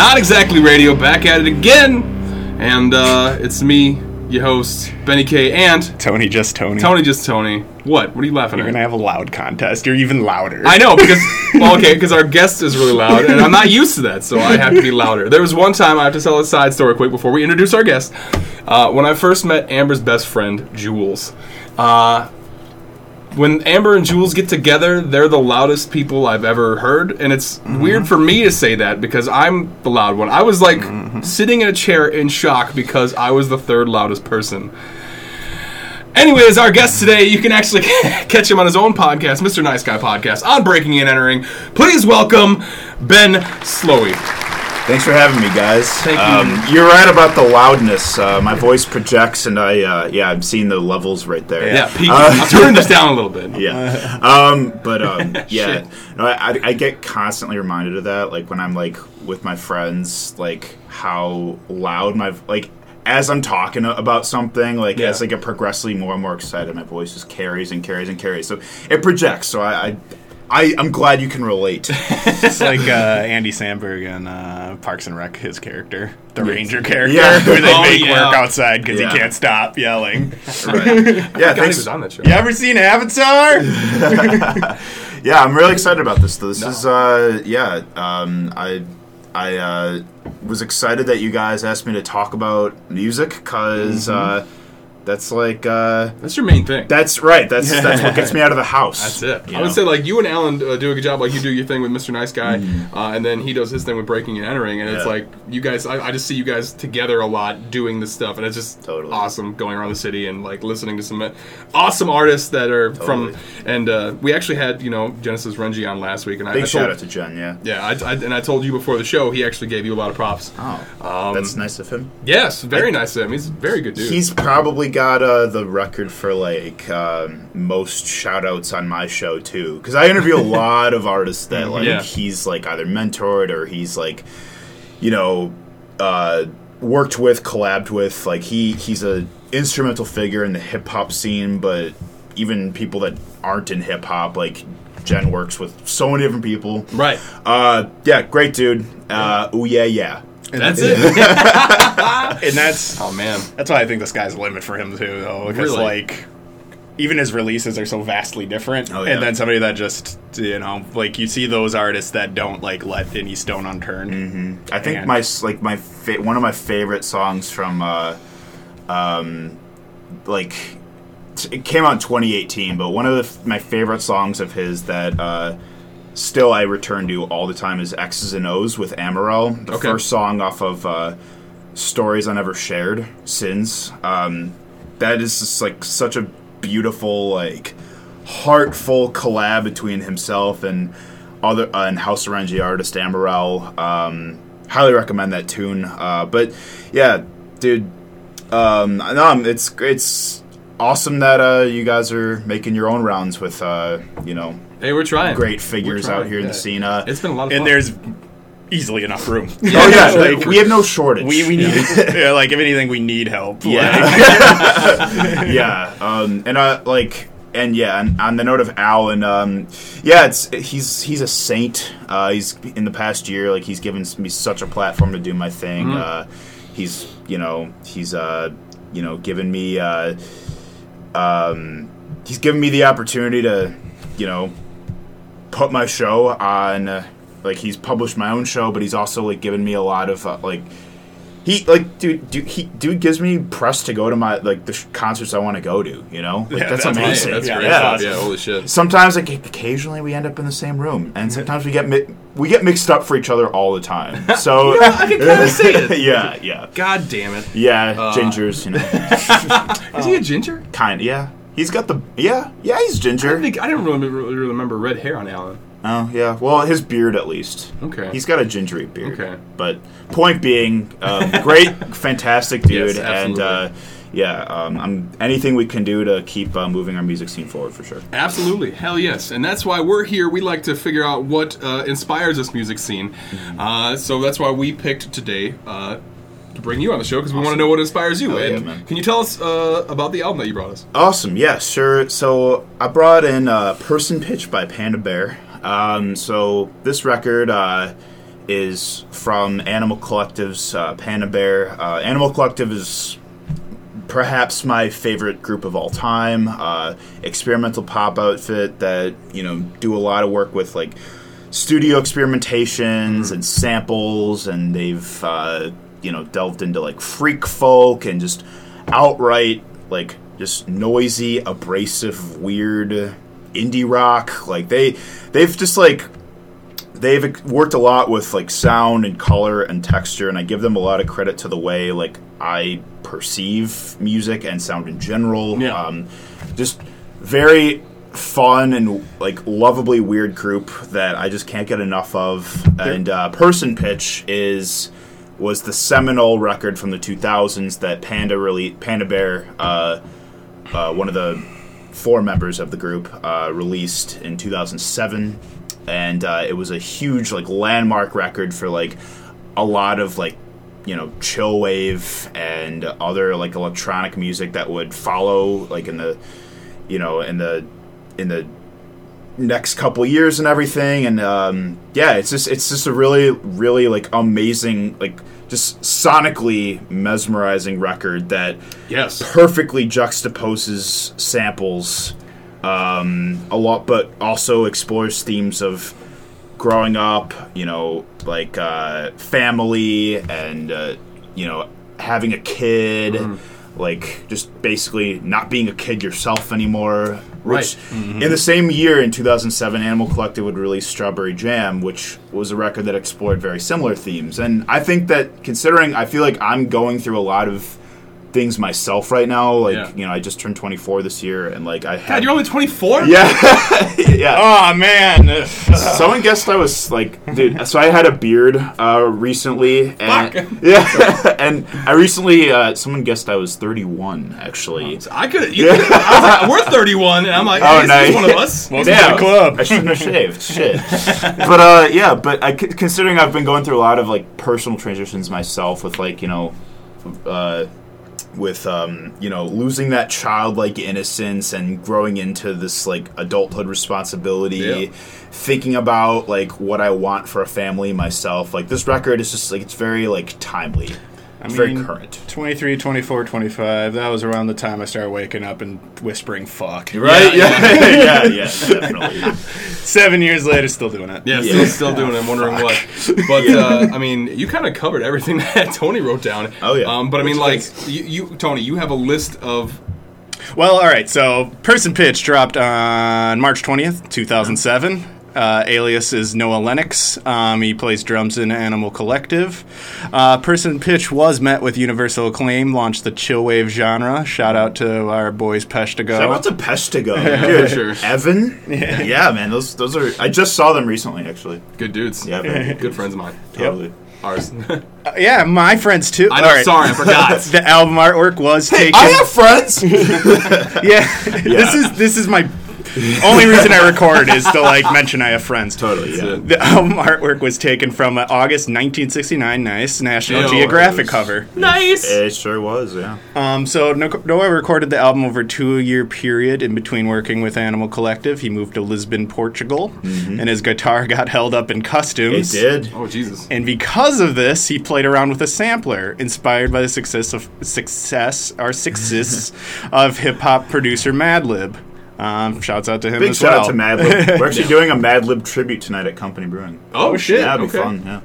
Not Exactly Radio, back at it again. And uh, it's me, your host, Benny K, and Tony just Tony. Tony Just Tony. What? What are you laughing at? You're at? gonna have a loud contest. You're even louder. I know because well, okay, because our guest is really loud, and I'm not used to that, so I have to be louder. There was one time I have to tell a side story quick before we introduce our guest. Uh, when I first met Amber's best friend, Jules. Uh, when Amber and Jules get together, they're the loudest people I've ever heard, and it's mm-hmm. weird for me to say that because I'm the loud one. I was like mm-hmm. sitting in a chair in shock because I was the third loudest person. Anyways, our guest today, you can actually catch him on his own podcast, Mr. Nice Guy Podcast, on Breaking and Entering. Please welcome Ben Slowey. Thanks for having me, guys. Thank you. Um, you're right about the loudness. Uh, my voice projects, and I, uh, yeah, I'm seeing the levels right there. Yeah, Pete, I'll turn this down a little bit. Yeah. Um, but um, yeah, no, I, I- I get constantly reminded of that, like when I'm like with my friends, like how loud my like as I'm talking about something, like Yeah. as I get progressively more and more excited, my voice just carries and carries and carries. So it projects. So I. I I, I'm glad you can relate. It's like uh, Andy Samberg in uh, Parks and Rec, his character, the Ranger character, Yeah. who they Oh, make yeah. work outside because Yeah. he can't stop yelling. right. Yeah, thanks. was on that show. you ever seen Avatar? Yeah, I'm really excited about this. Though this is, uh, yeah, um, I, I uh, was excited that you guys asked me to talk about music because uh, that's like, uh, That's your main thing. that's right. That's that's what gets me out of the house. That's it. you I would say like you and Alan uh, do a good job. Like you do your thing with Mr. Nice Guy, uh, and then he does his thing with Breaking and Entering, and it's Mm. Like you guys. I, I just see you guys together a lot doing this stuff, and it's just Totally. awesome going around the city and like listening to some awesome artists that are Totally. from. And uh, we actually had you know Genesis Renji on last week, and I, Big I shout told, out to Jen. Yeah. Yeah, I, I, and I told you before the show he actually gave you a lot of props. Oh, Um, that's nice of him. Yes, very nice of him. He's a very good dude. He's probably got uh, the record for like um, most shout outs on my show too. Because i interview a lot of artists that like Yeah. he's like either mentored or he's like you know uh, worked with collabed with. Like he he's a instrumental figure in the hip-hop scene but even people that aren't in hip-hop like jen works with so many different people. Right. uh yeah great dude. Uh ooh yeah yeah That's it. and that's oh man. that's why I think the sky's the limit for him too, though, because Really? like even his releases are so vastly different. Oh, yeah. And then somebody that just you know, like you see those artists that don't like let any stone unturned. I think And- my like my fa- one of my favorite songs from uh, um, like t- it came out in 2018, but one of the, f- my favorite songs of his that uh, still I return to all the time is X's and O's with Amaral, the Okay. first song off of uh, Stories I Never Shared, Sins. Um, that is just like such a beautiful like heartful collab between himself and other uh, and House Orange artist Amaral. Um, highly recommend that tune. Uh, but yeah, dude, um, no, it's it's awesome that uh, you guys are making your own rounds with uh, you know Hey, we're trying. great figures We're out trying, here in the scene. Uh, It's been a lot of fun. And there's easily enough room. oh yeah, Like, like, we have no shortage. we, we need yeah, like if anything we need help. Like, Yeah, yeah, um, and uh, like, and yeah, and on the note of Alan, um, yeah, it's he's he's a saint. Uh, he's in the past year, like he's given me such a platform to do my thing. Mm-hmm. Uh, he's you know he's uh, you know given me uh, um, he's given me the opportunity to you know put my show on. Uh, like he's published my own show, but he's also like given me a lot of uh, like he like dude, dude he dude gives me press to go to my like the sh- concerts I want to go to. You know, like, Yeah, that's, that's Hey, amazing. that's Yeah, great. that's Yeah, awesome. holy shit. Sometimes like occasionally we end up in the same room, and sometimes we get mi- we get mixed up for each other all the time. So Yeah, I can kinda see it. yeah, yeah, God damn it. yeah. Uh, Gingers, you know, Is he a ginger? kind. Yeah, he's got the yeah, yeah. He's I ginger. don't think I don't really, really remember red hair on Alan. Oh yeah. Well, his beard at least. Okay. He's got a gingery beard. Okay. But point being, um, great, fantastic dude, Yes, and uh, yeah, um, I'm, anything we can do to keep uh, moving our music scene forward for sure. Absolutely, hell yes, and that's why we're here. We like to figure out what uh, inspires this music scene, Mm-hmm. uh, so that's why we picked today uh, to bring you on the show because we want to know what inspires you. Yeah, and man. can you tell us uh, about the album that you brought us? Awesome. Yeah, sure. So I brought in uh, Person Pitch by Panda Bear. Um, so this record uh, is from Animal Collective's uh, Panda Bear. Uh, Animal Collective is perhaps my favorite group of all time. Uh, experimental pop outfit that you know do a lot of work with like studio experimentations and samples, and they've uh, you know delved into like freak folk and just outright like just noisy, abrasive, weird indie rock. Like they they've just like they've worked a lot with like sound and color and texture and i give them a lot of credit to the way like i perceive music and sound in general Yeah. um, just very fun and like lovably weird group that i just can't get enough of and uh, person pitch is was the seminal record from the 2000s that panda really panda bear uh, uh, one of the four members of the group uh, released in 2007 and uh, it was a huge like landmark record for like a lot of like you know chill wave and other like electronic music that would follow like in the you know in the in the next couple years and everything. And um, yeah it's just it's just a really really like amazing like just sonically mesmerizing record that Yes. perfectly juxtaposes samples um, a lot, but also explores themes of growing up, you know, like uh, family and uh, you know having a kid, Mm-hmm. Like just basically not being a kid yourself anymore. Right. Which in the same year, in 2007, Animal Collective would release Strawberry Jam, which was a record that explored very similar themes. And I think that considering, I feel like I'm going through a lot of things myself right now. Like Yeah. you know, I just turned 24 this year, and like I God, you're only 24? yeah, yeah. Oh man. Someone guessed I was like, dude. So I had a beard uh, recently, and Fuck. yeah, and I recently uh, someone guessed I was 31 actually. I could. You could I like, we're 31, and I'm like, Oh, hey, nice. this one of us. Welcome Damn, to the club. I shouldn't have shaved. Shit. But uh, yeah, but I, c- considering I've been going through a lot of like personal transitions myself with like you know, uh, with um, you know losing that childlike innocence and growing into this like adulthood responsibility, Yeah. thinking about like what I want for a family myself. Like this record is just like it's very like timely. It's very mean, current. 23, 24, 25. That was around the time I started waking up and whispering fuck. Right? Yeah, Yeah, yeah, yeah, definitely. Seven years later, still doing it. Yeah, Yeah. still, still doing it. I'm wondering what. But uh, I mean, you kind of covered everything that Tony wrote down. Oh, yeah. Um, but I mean, Which like you, you, Tony, you have a list of. Well, all right. So, Person Pitch dropped on March 20th, 2007. Uh, alias is Noah Lennox. Um, he plays drums in Animal Collective. Uh, Person Pitch was met with universal acclaim, launched the chillwave genre. Shout out to our boys Peshtigo. Shout out to Peshtigo, dude. sure. Evan, yeah. man. Those those are. I just saw them recently, actually. Good dudes. Yeah, very Good friends of mine. totally. Ours. Uh, yeah, my friends too. I know, All right. sorry, I forgot. the album artwork was taken. I have friends. yeah, this is this is my only reason I record is to like mention I have friends. totally. Yeah. The album artwork was taken from uh, August 1969. Nice National Ew. Geographic was- cover. nice. It sure was. Yeah. Um, so No- Noah recorded the album over a two-year period in between working with Animal Collective. He moved to Lisbon, Portugal, and his guitar got held up in It customs. did. Oh Jesus. And because of this, he played around with a sampler, inspired by the success of success or success of hip hop producer Madlib. Um, shouts out to him Big as shout well. out to Madlib. We're actually doing a Madlib tribute tonight at Company Brewing. Oh shit. Yeah, that'd be okay. fun. Yeah.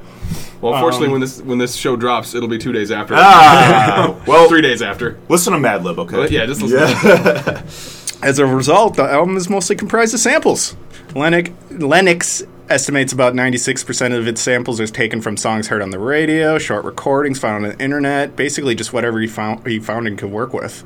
Well, unfortunately, when this when this show drops, it'll be two days after. Ah, well, three days after. listen to Madlib, okay? But yeah, just listen. As a result, the album is mostly comprised of samples. Lennox, Lennox estimates about 96% of its samples are taken from songs heard on the radio, short recordings found on the internet, basically just whatever he found he found and could work with.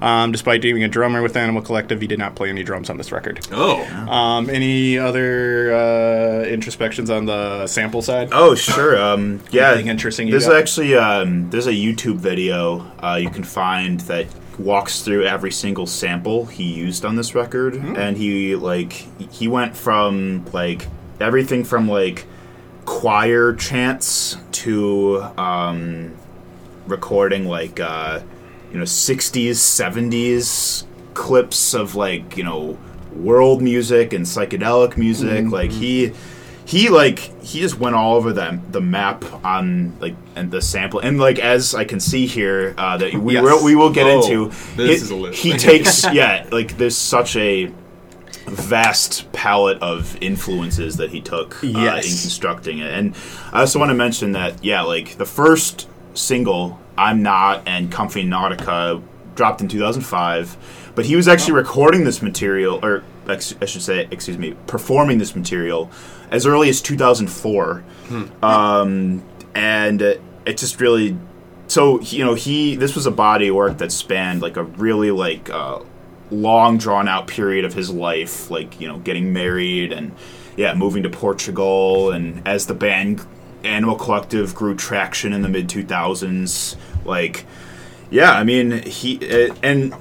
Um, despite being a drummer with Animal Collective, he did not play any drums on this record. Oh. Um, any other uh, introspections on the sample side? Oh sure, um, yeah. Anything interesting you There's got? actually um, there's a YouTube video uh, you can find that walks through every single sample he used on this record, Hmm. and he like he went from like everything from like choir chants to um, recording like uh, you know 60s 70s clips of like you know world music and psychedelic music Mm-hmm. like he he like he just went all over them the map on like and the sample and like as I can see here uh, that we Yes. will we will get Oh, into. this it- is a list. He takes yeah like there's such a vast palette of influences that he took uh, in constructing it. And I also want to mention that, yeah, like the first single, I'm Not and Comfy Nautica, dropped in 2005, but he was actually recording this material, or ex- I should say, excuse me, performing this material as early as 2004. Um, and it just really. So you know he this was a body of work that spanned like a really like uh, long drawn out period of his life, like you know getting married and yeah moving to Portugal. And as the band Animal Collective grew traction in the mid two thousands, like yeah, I mean he it, and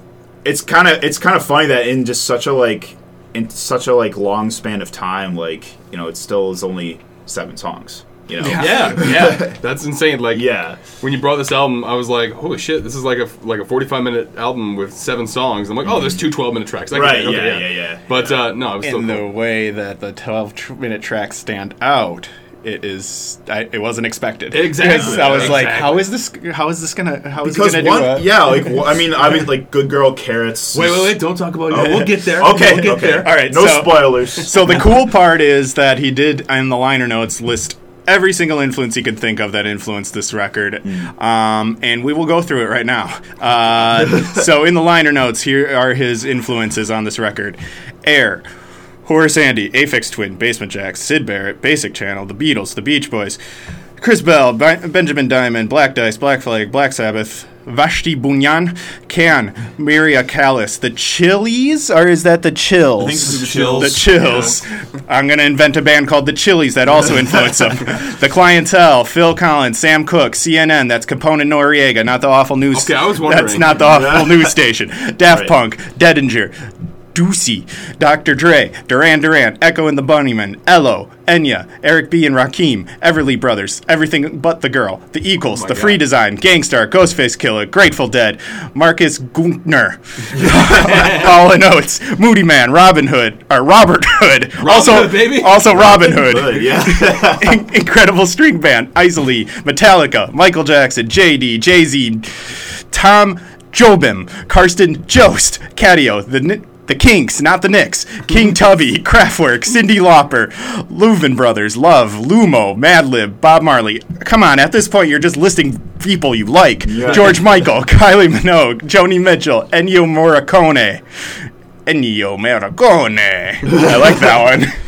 it's kind of it's kind of funny that in just such a like in such a like long span of time, like you know it still is only seven songs, you know Yeah, yeah, that's insane. Like, yeah. when you brought this album, I was like, "Holy shit! This is like a like a 45 minute album with seven songs." I'm like, "Oh, there's two 12 minute tracks." I Right, it, okay, yeah, yeah, yeah. But uh, no, it was still in the cool. way that the 12 tr- minute tracks stand out it is I, it wasn't expected Exactly. Because i was like how is this how is this gonna how is Because it gonna one, do a- yeah, like wh- I mean, I mean, like Good Girl Carrots. Wait, wait, wait! Don't talk about it. We'll get there. Okay, we'll get okay. there. All right, no so- spoilers. so the cool part is that he did in the liner notes list every single influence he could think of that influenced this record. Um, and we will go through it right now. Uh, so in the liner notes here are his influences on this record. Air Horace Andy, Aphex Twin, Basement Jaxx, Syd Barrett, Basic Channel, The Beatles, The Beach Boys, Chris Bell, Bi- Benjamin Diamond, Black Dice, Black Flag, Black Sabbath, Vashti Bunyan, Can, Maria Callas, The Chili's, or is that The Chills? I think it's The Chills. The Chills. I'm going to invent a band called The Chili's that also influenced them. the Clientele, Phil Collins, Sam Cooke, CNN, that's Capone Noreaga, not the awful news. Okay, I was wondering. That's not the awful news station. Daft Right. Punk, Dettinger, Ducey, Dr. Dre, Duran Duran, Echo and the Bunnymen, Ello, Enya, Eric B. and Rakim, Everly Brothers, Everything But the Girl, The Eagles, oh The Free Design, Gang Starr, Ghostface Killah, Grateful Dead, Markus Guentner, and Oates, Moodymann, Robin Hood, or Robert Hood, also Hood, baby. also Robin Hood. Good, yeah. In- Incredible String Band, Isley, Metallica, Michael Jackson, JD, Jay Z, Tom Jobim, Carsten Jost, Catio, the the Kinks, not the Knicks, King Tubby, Kraftwerk, Cyndi Lauper, Louvin Brothers, Love, Lumo, Madlib, Bob Marley. Come on, at this point you're just listing people you like. Yeah. George Michael, Kylie Minogue, Joni Mitchell, Ennio Morricone. Ennio Morricone. I like that one.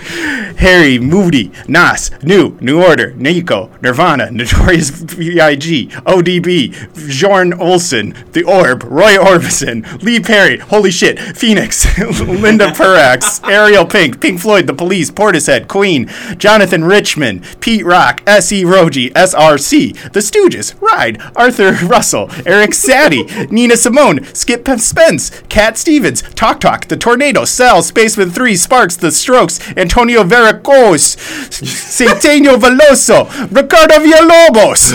Harry, Moody, Nas, New, New Order, Nico, Nirvana, Notorious B.I.G., ODB, Jorn Olsen, The Orb, Roy Orbison, Lee Perry, holy shit, Phoenix, Linda Perhacs, Ariel Pink, Pink Floyd, The Police, Portishead, Queen, Jonathan Richman, Pete Rock, S.E. Rogie, SRC, The Stooges, Ride, Arthur Russell, Erik Satie, Nina Simone, Skip Spence, Cat Stevens, Talk Talk, The Tornado, Sal, Spaceman 3, Sparks, The Strokes, Antonio Veracruz, Caetano Veloso, Ricardo Villalobos,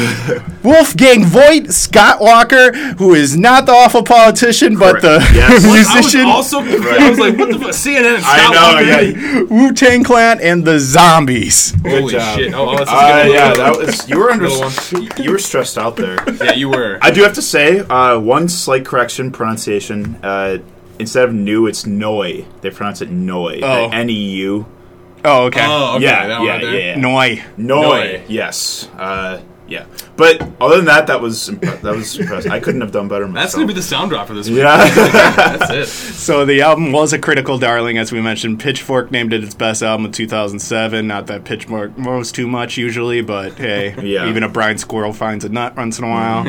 Wolfgang Voigt, Scott Walker, who is not the awful politician, but the Yes. musician. I was also, I was like, "What the fuck?" CNN and I know, Walker. yeah. Wu Tang Clan and the Zombies. Holy job. shit! Oh, oh that's Uh, good. yeah, that was you were under you were stressed out there. yeah, you were. I do have to say, uh, one slight correction pronunciation. Uh, instead of new, it's noi. They pronounce it noi. Oh. N e u. Oh, okay. oh, okay. Yeah, that one yeah, right yeah, yeah. Noi. Noi. Noi. Yes. Uh, yeah. But other than that, that was impre- that was impressive. I couldn't have done better myself. That's gonna be the sound drop for this week. Yeah. that's it. So the album was a critical darling, as we mentioned. Pitchfork named it its best album of 2007. Not that Pitchfork knows too much usually, but hey, Yeah. even a blind squirrel finds a nut once in a while.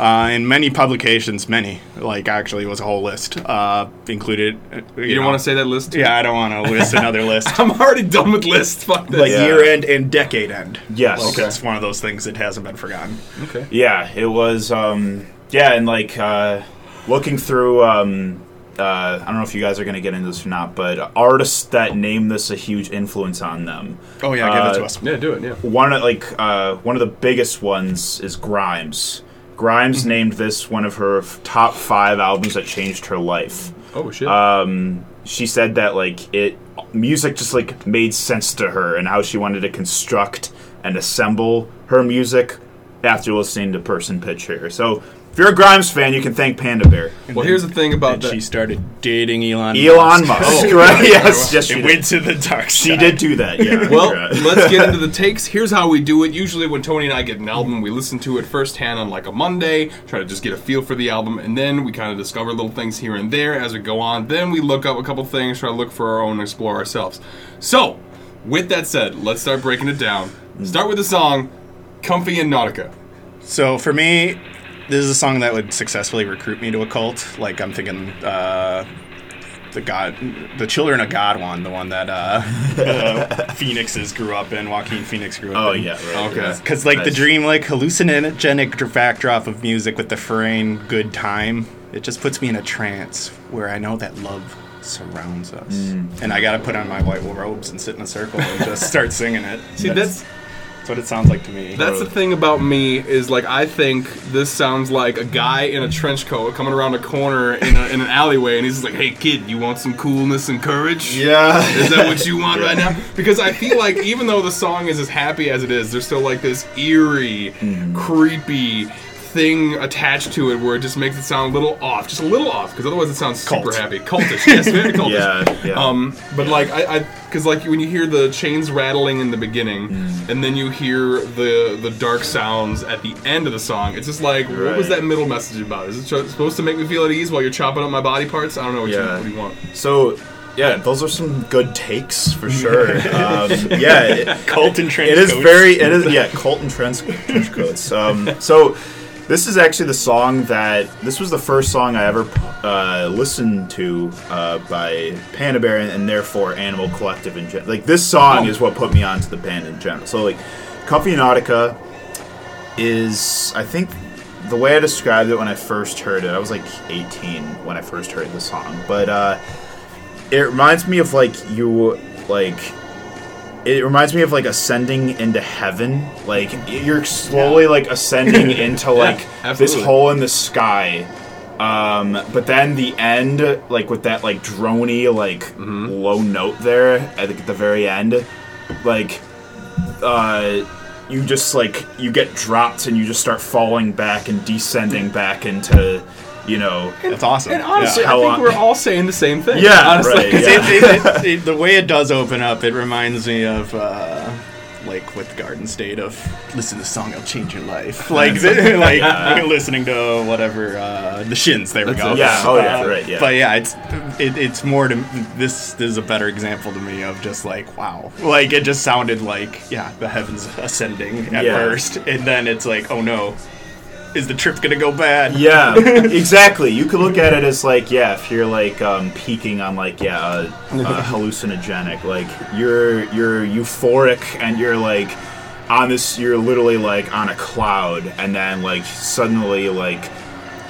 uh, and many publications, many, like actually was a whole list, uh, included. uh, You, You don't want to say that list? Yeah, I don't want to list another list. I'm already done with lists. Fuck this. Like Yeah. year end and decade end. Yes. Like, Okay. It's one of those things that hasn't been forgotten. okay. Yeah, it was. Um, yeah, and like uh, looking through. Um, uh, I don't know if you guys are going to get into this or not, but artists that name this a huge influence on them. Oh, yeah, give it to Uh, us. Yeah, do it. Yeah. One of like uh, one of the biggest ones is Grimes. Grimes Mm-hmm. named this one of her f- top five albums that changed her life. Oh shit. Um, she said that like it music just like made sense to her and how she wanted to construct and assemble her music after listening to Person Pitch here. So if you're a Grimes fan, you can thank Panda Bear. Well, here's the thing about that. she started dating Elon. Musk. Elon Musk. Musk, oh. right? Yes, yes, she It went to the dark side. She did do that. Yeah. Well, let's get into the takes. Here's how we do it. Usually, when Tony and I get an album, we listen to it firsthand on like a Monday, try to just get a feel for the album, and then we kind of discover little things here and there as we go on. Then we look up a couple things, try to look for our own, explore ourselves. So, with that said, let's start breaking it down. Start with the song "Comfy in Nautica." So for me, this is a song that would successfully recruit me to a cult. Like I'm thinking, uh, the God, the Children of God one, the one that uh, uh, Phoenixes grew up in. Joaquin Phoenix grew up in. oh in. yeah. Right, Okay. Because like the Nice. dream, like hallucinogenic backdrop of music with the frame, good time. It just puts me in a trance where I know that love surrounds us, Mm. and I gotta put on my white robes and sit in a circle and just start singing it. See, that's That's what it sounds like to me. That's the thing about me is like I think this sounds like a guy in a trench coat coming around a corner in, a, in an alleyway, and he's just like, "Hey kid, you want some coolness and courage? Yeah. Is that what you want right now?" Because I feel like even though the song is as happy as it is, there's still like this eerie, mm. creepy thing attached to it where it just makes it sound a little off, just a little off, because otherwise it sounds super happy, cultish. Yes, very cultish. Yeah, yeah. Um, but like I, because like when you hear the chains rattling in the beginning, Mm. and then you hear the the dark sounds at the end of the song, it's just like, what was that middle message about? Is it ch- supposed to make me feel at ease while you're chopping up my body parts? I don't know what, you, what you want. So, yeah, those are some good takes for sure. um, yeah, it, cult and trench it is coats. very, it is, yeah, Colton trench, trench coats. Um, so, this is actually the song that this was the first song I ever uh, listened to uh, by Panda Bear and, and therefore Animal Collective in general. Like this song Oh. is what put me onto the band in general. So, like, Comfy Nautica is, I think, the way I described it when I first heard it. I was like 18 when I first heard the song, but uh, it reminds me of like you like it reminds me of like ascending into heaven. Like you're slowly like ascending into like this hole in the sky. Um but then the end like with that like drony like Mm-hmm. low note there at the, the very end like uh you just like you get dropped and you just start falling back and descending back into you know That's awesome. And honestly, Yeah. I think we're all saying the same thing. Yeah, honestly. right, 'Cause yeah. it- it- it- it- the way it does open up, it reminds me of uh, like with Garden State of listen to the song, it'll change your life. Like like listening to whatever uh, the Shins. There we go. it. Yeah, oh, yeah, Uh, right, yeah. But yeah, it's it, it's more to this. This is a better example to me of just like wow, like it just sounded like yeah, the heavens ascending at Yeah. first, and then it's like oh no, is the trip gonna go bad? Yeah, exactly. You could look at it as like, yeah, if you're like um, peaking on like, yeah, uh, uh, hallucinogenic, like you're you're euphoric and you're like on this, you're literally like on a cloud, and then like suddenly like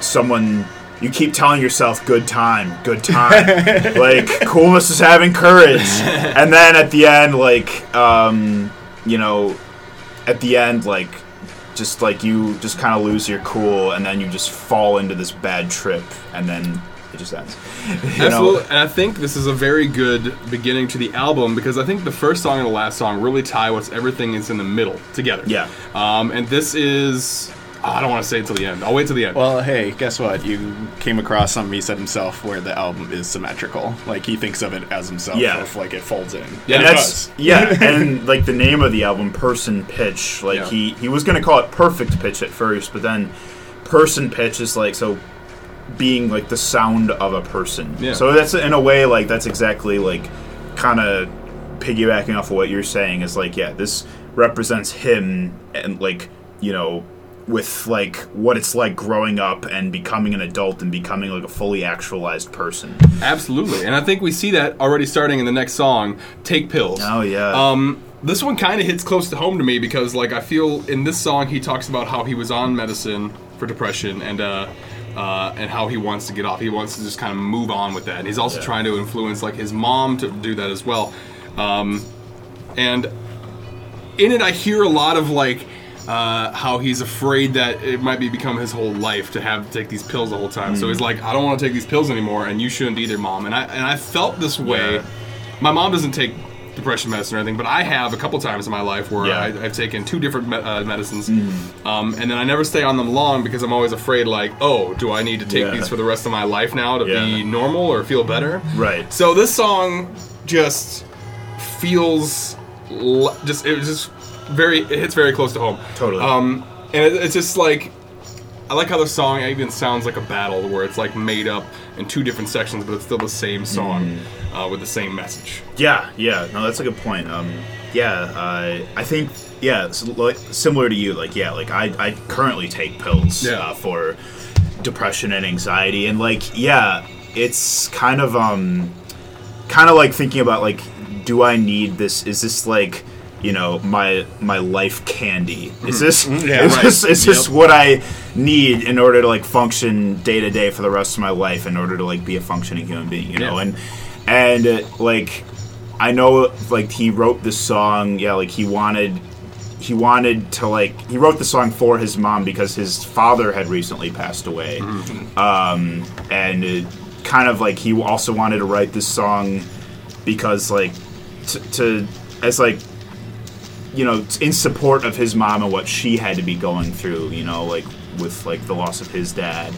someone. You keep telling yourself, "Good time, good time." like coolness is having courage, and then at the end, like, um, you know, at the end, like, just like you just kind of lose your cool and then you just fall into this bad trip and then it just ends. You know? Absolutely, and I think this is a very good beginning to the album because I think the first song and the last song really tie what's everything is in the middle together. Yeah. Um, and this is I don't want to say it till the end. I'll wait till the end. Well, hey, guess what? You came across something he said himself where the album is symmetrical. Like he thinks of it as himself. Yeah. If, like it folds in. Yeah, And And it that's does. yeah, and like the name of the album, Person Pitch. Like Yeah. he he was gonna call it Perfect Pitch at first, but then Person Pitch is like so being like the sound of a person. Yeah. So that's in a way like that's exactly like kind of piggybacking off of what you're saying is like yeah, this represents him and like you know with like what it's like growing up and becoming an adult and becoming like a fully actualized person. Absolutely, and I think we see that already starting in the next song, "Take Pills." Oh yeah. Um, this one kind of hits close to home to me because, like, I feel in this song he talks about how he was on medicine for depression and uh, uh, and how he wants to get off. He wants to just kind of move on with that. And he's also Yeah. trying to influence like his mom to do that as well. Um, and in it, I hear a lot of like. Uh, how he's afraid that it might be become his whole life to have to take these pills the whole time. So he's like, I don't want to take these pills anymore, and you shouldn't either, mom. And I and I felt this way Yeah. my mom doesn't take depression medicine or anything, but I have a couple times in my life where Yeah. I, I've taken two different me- uh, medicines, um, and then I never stay on them long because I'm always afraid, like, oh, do I need to take Yeah. these for the rest of my life now to be normal or feel better? Right. So this song just feels l- just it was just very it hits very close to home. Totally. Um, and it, it's just like I like how the song even sounds like a battle where it's like made up in two different sections, but it's still the same song Mm-hmm. uh, with the same message. Yeah, yeah, no, that's a good point. Um, yeah, uh, I think yeah, it's like, similar to you. Like, yeah, like I, I currently take pills Yeah. uh, for depression and anxiety, and like, yeah, it's kind of um, kind of like thinking about like, do I need this? Is this like you know my my life candy? Is this Yeah, is right. this, is this what I need in order to like function day to day for the rest of my life? In order to like be a functioning human being, you know, Yeah. and and uh, like I know like he wrote this song, yeah, like he wanted he wanted to like he wrote the song for his mom because his father had recently passed away. Um and it kind of like he also wanted to write this song because like t- to as like you know in support of his mom and what she had to be going through, you know, like with like the loss of his dad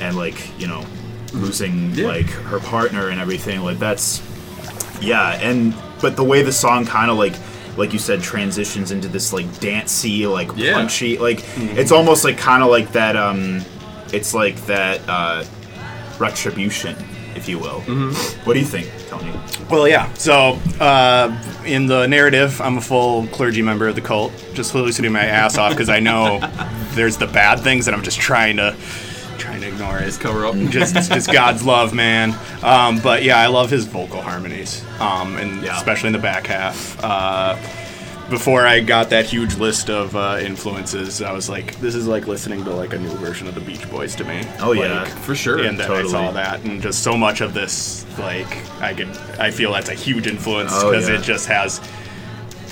and like, you know, losing Yeah. like her partner and everything. Like that's yeah, and but the way the song kind of like like you said transitions into this like dancey like Yeah. punchy like it's almost like kind of like that um it's like that uh retribution if you will. What do you think, Tony? Well, yeah. So, uh, in the narrative, I'm a full clergy member of the cult, just hallucinating my ass off because I know there's the bad things, and I'm just trying to trying to ignore it. Cover up. Just, just God's love, man. Um, but yeah, I love his vocal harmonies, um, and Yeah. especially in the back half. Uh, before I got that huge list of uh, influences, I was like, "This is like listening to like a new version of the Beach Boys to me." Oh, yeah. For sure. and then I saw that, and just so much of this, like I could, I feel that's a huge influence Oh, because yeah. it just has,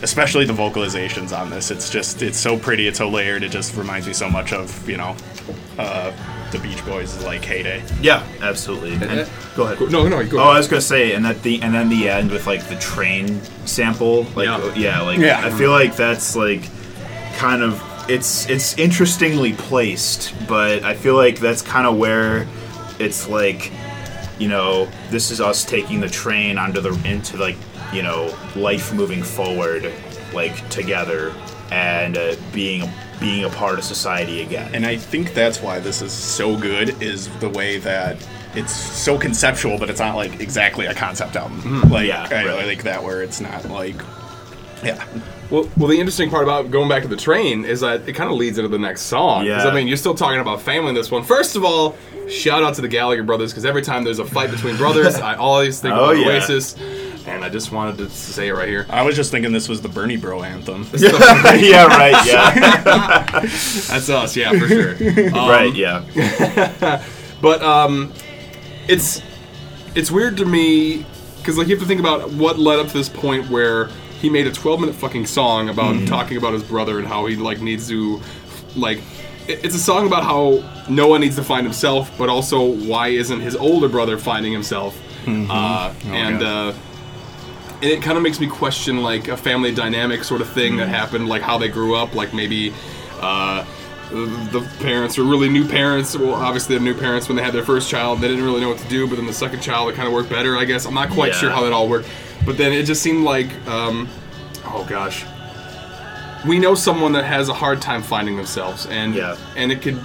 especially the vocalizations on this. It's just, it's so pretty, it's so layered. It just reminds me so much of you know, uh, the Beach Boys' is like heyday. Yeah, absolutely. And, go ahead. No, no, go Oh, I was gonna say, and at the and then the end with like the train sample, like Yeah. yeah, like Yeah. I feel like that's like kind of it's it's interestingly placed, but I feel like that's kind of where it's like, you know, this is us taking the train onto the into like you know life moving forward, like together and uh, being being a part of society again. And I think that's why this is so good is the way that it's so conceptual, but it's not like exactly a concept album. Hmm. Like Yeah, I, I like that where it's not like, yeah, Well, well, the interesting part about going back to the train is that it kind of leads into the next song. Yeah. I mean, you're still talking about family in this one. First of all, shout out to the Gallagher brothers because every time there's a fight between brothers, I always think Oh, about yeah. Oasis, and I just wanted to say it right here. I was just thinking this was the Bernie Bro anthem. yeah, right. Yeah, That's us, yeah, for sure. Um, right. Yeah. But um, it's it's weird to me because like you have to think about what led up to this point where he made a 12 minute fucking song about Mm-hmm. talking about his brother and how he like needs to like it's a song about how Noah needs to find himself, but also why isn't his older brother finding himself? Uh, and uh, and it kind of makes me question like a family dynamic sort of thing that happened, like how they grew up, like maybe. Uh, the parents were really new parents. Well, obviously, they're new parents when they had their first child. They didn't really know what to do, but then the second child, it kind of worked better, I guess. I'm not quite Yeah. sure how that all worked. But then it just seemed like, um, oh gosh. We know someone that has a hard time finding themselves, and Yeah. and it could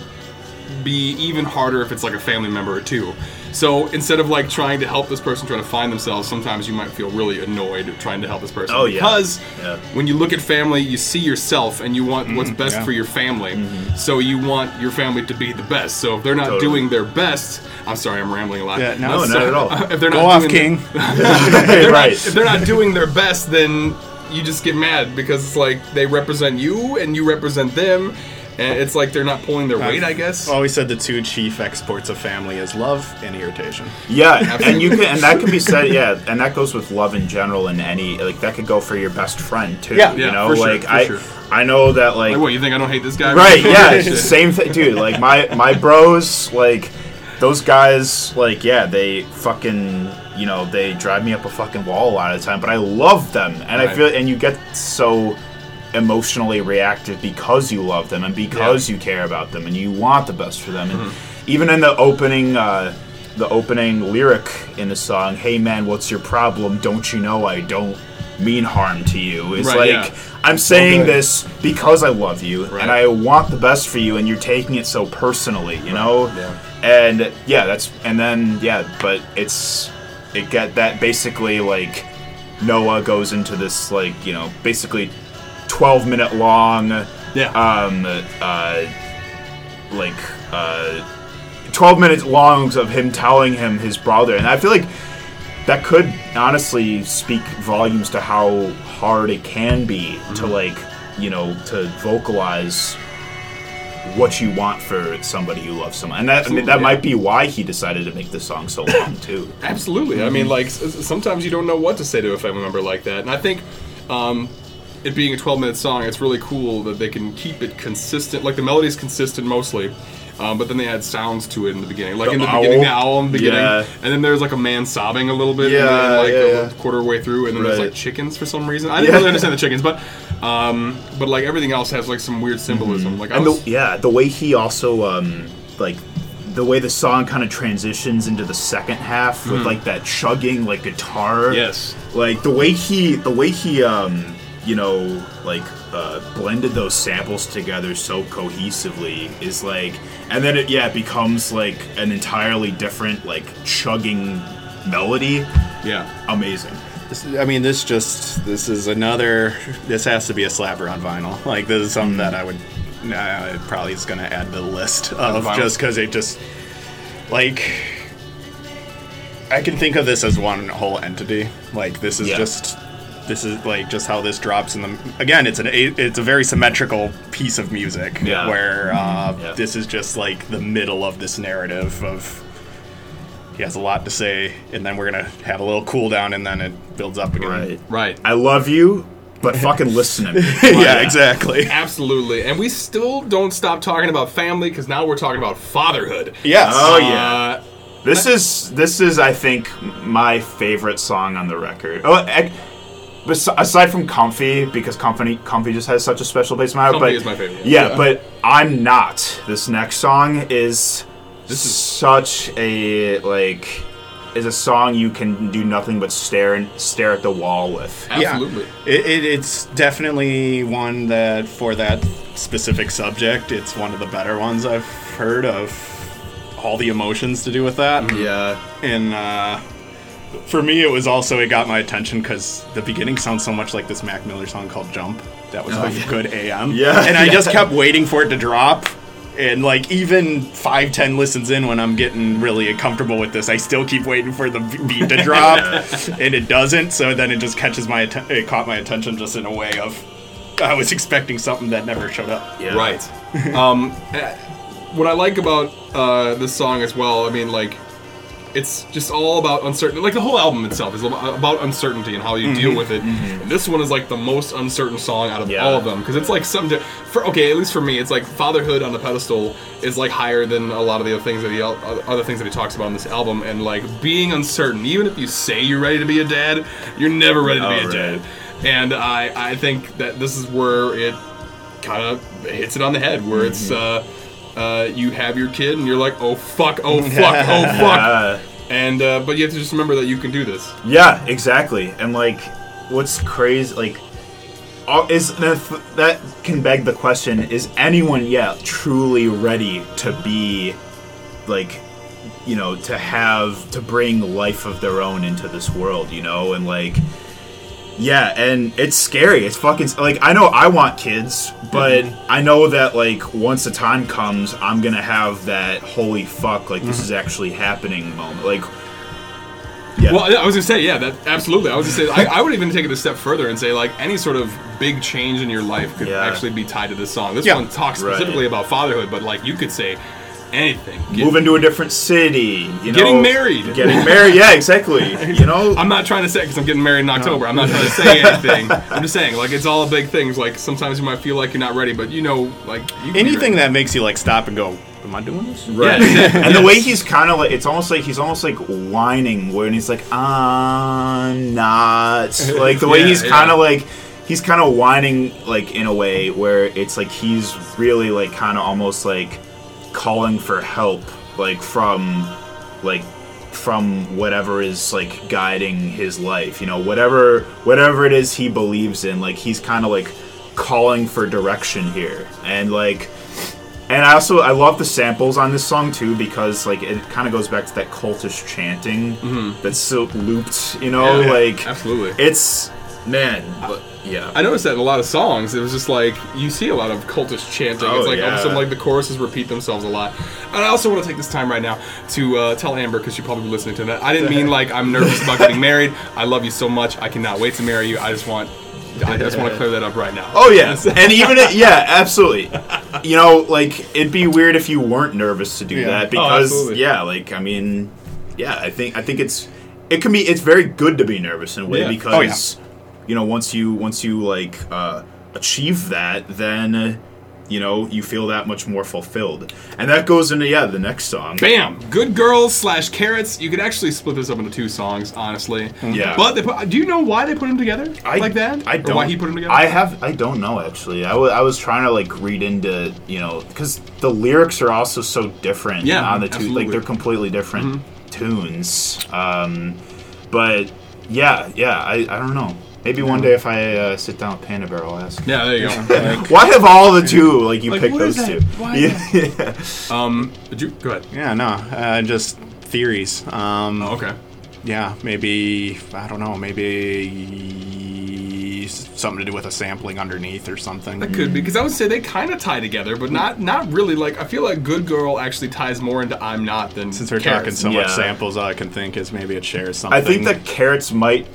be even harder if it's like a family member or two. So instead of like trying to help this person try to find themselves, sometimes you might feel really annoyed trying to help this person. Oh, yeah. Because Yeah. when you look at family, you see yourself and you want what's mm-hmm. best yeah. for your family. Mm-hmm. So you want your family to be the best. So if they're not Totally. doing their best, I'm sorry, I'm rambling a lot. Yeah, no, No, So- not at all. If they're not Go off, King. if they're right. Not, if they're not doing their best, then you just get mad because it's like they represent you and you represent them, and it's like they're not pulling their weight. I guess. Always said the two chief exports of family is love and irritation. Yeah, and you can, and that can be said. Yeah, and that goes with love in general. And any like that could go for your best friend too. Yeah. you Yeah, know, for sure, like for I, sure. I know that like, Like, what you think? I don't hate this guy? right? Yeah, it's Shit. the same thing, dude. Like my my bros, like those guys, like, yeah, they fucking, you know, they drive me up a fucking wall a lot of the time. But I love them, and I Right. feel, and you get so emotionally reactive because you love them and because you care about them and you want the best for them. And Mm-hmm. even in the opening, uh, the opening lyric in the song, "Hey man, what's your problem? Don't you know I don't mean harm to you?" It's Right, like yeah. I'm saying good. this because I love you Right. and I want the best for you, and you're taking it so personally, you know. yeah. And yeah, that's and then yeah, but it's it get that basically like Noah goes into this like you know basically 12 minute long Yeah. um uh like uh 12 minutes longs of him telling him his brother and i feel like that could honestly speak volumes to how hard it can be to Mm-hmm. like you know to vocalize what you want for somebody you love someone and that I mean, that Absolutely, might be why he decided to make the song so long too Absolutely. I mean, like s- s- sometimes you don't know what to say to a family member like that, and I think um, it being a 12-minute song, it's really cool that they can keep it consistent. Like the melody is consistent mostly. Um, but then they add sounds to it in the beginning, like The in the owl. beginning, the owl in the beginning, Yeah. and then there's like a man sobbing a little bit, Yeah, and then, like yeah, a yeah. quarter way through, and then there's like chickens for some reason. I didn't really understand the chickens, but um, but like everything else has like some weird symbolism. Like I and was, the, yeah, the way he also um like the way the song kind of transitions into the second half with like that chugging like guitar. Mm-hmm. Yes. Like the way he the way he um you know like uh, blended those samples together so cohesively is like and then it yeah it becomes like an entirely different like chugging melody. yeah, Amazing. This, I mean, this just this is another. This has to be a slapper on vinyl. Like this is something that I would. Uh, it probably is going to add to the list of vinyl? just because it just like. I can think of this as one whole entity. Like this is Yeah. just. This is like just how this drops in the. Again, it's an it's a very symmetrical piece of music. Yeah. Where uh, Yeah. this is just like the middle of this narrative of he has a lot to say, and then we're gonna have a little cool down, and then it builds up again. Right. right. I love you, but fucking listen to me. yeah, exactly. Absolutely. And we still don't stop talking about family because now we're talking about fatherhood. Yes. Oh, yeah. Uh, This is this is I think my favorite song on the record. Oh, ec- bes- aside from "Comfy," because "Comfy" "Comfy" just has such a special place in my heart. Comfy but is my favorite. Yeah, Yeah. but I'm not. This next song is This is- such a like is a song you can do nothing but stare and stare at the wall with. absolutely. Yeah. It, it, it's definitely one that, for that specific subject, it's one of the better ones I've heard of all the emotions to do with that. Yeah. And uh, for me, it was also, it got my attention because the beginning sounds so much like this Mac Miller song called Jump. That was like yeah. good AM. Yeah. And I just kept waiting for it to drop. And like even five, ten listens in, when I'm getting really comfortable with this, I still keep waiting for the beat to drop, and it doesn't. So then it just catches my atten- it caught my attention just in a way of I was expecting something that never showed up. Yeah. Right. um, eh, what I like about uh, this song as well, I mean, like, it's just all about uncertainty. Like the whole album itself is about uncertainty and how you deal mm-hmm. with it. And this one is like the most uncertain song out of Yeah. all of them because it's like something. To, for okay, at least for me, it's like fatherhood on the pedestal is like higher than a lot of the other things that he uh, other things that he talks about in this album. And like being uncertain, even if you say you're ready to be a dad, you're never ready to be a dad. And I I think that this is where it kind of hits it on the head where it's mm-hmm. uh, uh, you have your kid and you're like oh fuck oh fuck oh fuck and uh, but you have to just remember that you can do this Yeah, exactly. And like, what's crazy? Like, is that that can beg the question: Is anyone yet truly ready to be, like, you know, to have to bring life of their own into this world? You know, and like. Yeah, and it's scary. It's fucking like I know I want kids, but mm-hmm. I know that like once the time comes, I'm gonna have that holy fuck, like this mm-hmm. is actually happening moment. Like, yeah, well i was gonna say yeah that absolutely i was gonna say I, I would even take it a step further and say like any sort of big change in your life could Yeah. actually be tied to this song this Yeah. one talks Right. specifically about fatherhood but like you could say anything Get- moving to a different city, you know, Getting married. getting married. Yeah, exactly. You know, I'm not trying to say because I'm getting married in October. I'm not trying to say anything. I'm just saying, like, it's all big things. Like, sometimes you might feel like you're not ready, but you know, like, you Anything that makes you like stop and go, am I doing this? Right. Yeah. and the way he's kind of like, it's almost like he's almost like whining, when he's like, I'm not. Like the way Yeah, he's kind of like, he's kind of whining, like in a way where it's like he's really like kind of almost like calling for help, like from, like, from whatever is like guiding his life you know whatever whatever it is he believes in like he's kind of like calling for direction here and like and I also I love the samples on this song too because like it kind of goes back to that cultish chanting that's so looped, you know, Mm-hmm. Yeah, like absolutely. It's man, but, yeah. I noticed that in a lot of songs. It was just like you see a lot of cultish chanting. Oh, it's like all of a sudden, like the choruses repeat themselves a lot. And I also want to take this time right now to uh, tell Amber because she probably be listening to that. I didn't mean like I'm nervous about getting married. I love you so much. I cannot wait to marry you. I just want, I just want to clear that up right now. Oh yeah, and even it, yeah, absolutely. You know, like it'd be weird if you weren't nervous to do Yeah. that Oh, because absolutely. yeah, like I mean, yeah, I think I think it's it can be it's very good to be nervous in a way Yeah. because Oh, you know once you once you like uh, achieve that, then uh, you know you feel that much more fulfilled, and that goes into yeah the next song. Bam! Good girls slash carrots. You could actually split this up into two songs, honestly. Yeah. But they put, do you know why they put them together I, like that? I don't. why he put them together? I have. I don't know actually. I I was trying to like read into you know because the lyrics are also so different. Yeah, on the two absolutely. like they're completely different tunes. Um, but yeah, yeah. I I don't know. Maybe one day if I uh, sit down with Panda Bear, I'll ask. yeah, there you go. Why have all the two like you Like, pick what is those two? Why Yeah. um, did you go ahead? Yeah, no, uh, just theories. Um, Oh, okay. Yeah, maybe I don't know. Maybe something to do with a sampling underneath or something. That could be because I would say they kind of tie together, but not not really. Like I feel like Good Girl actually ties more into I'm Not than Since we're Carrots. talking so Yeah. much samples, all I can think is maybe it shares something. I think that carrots might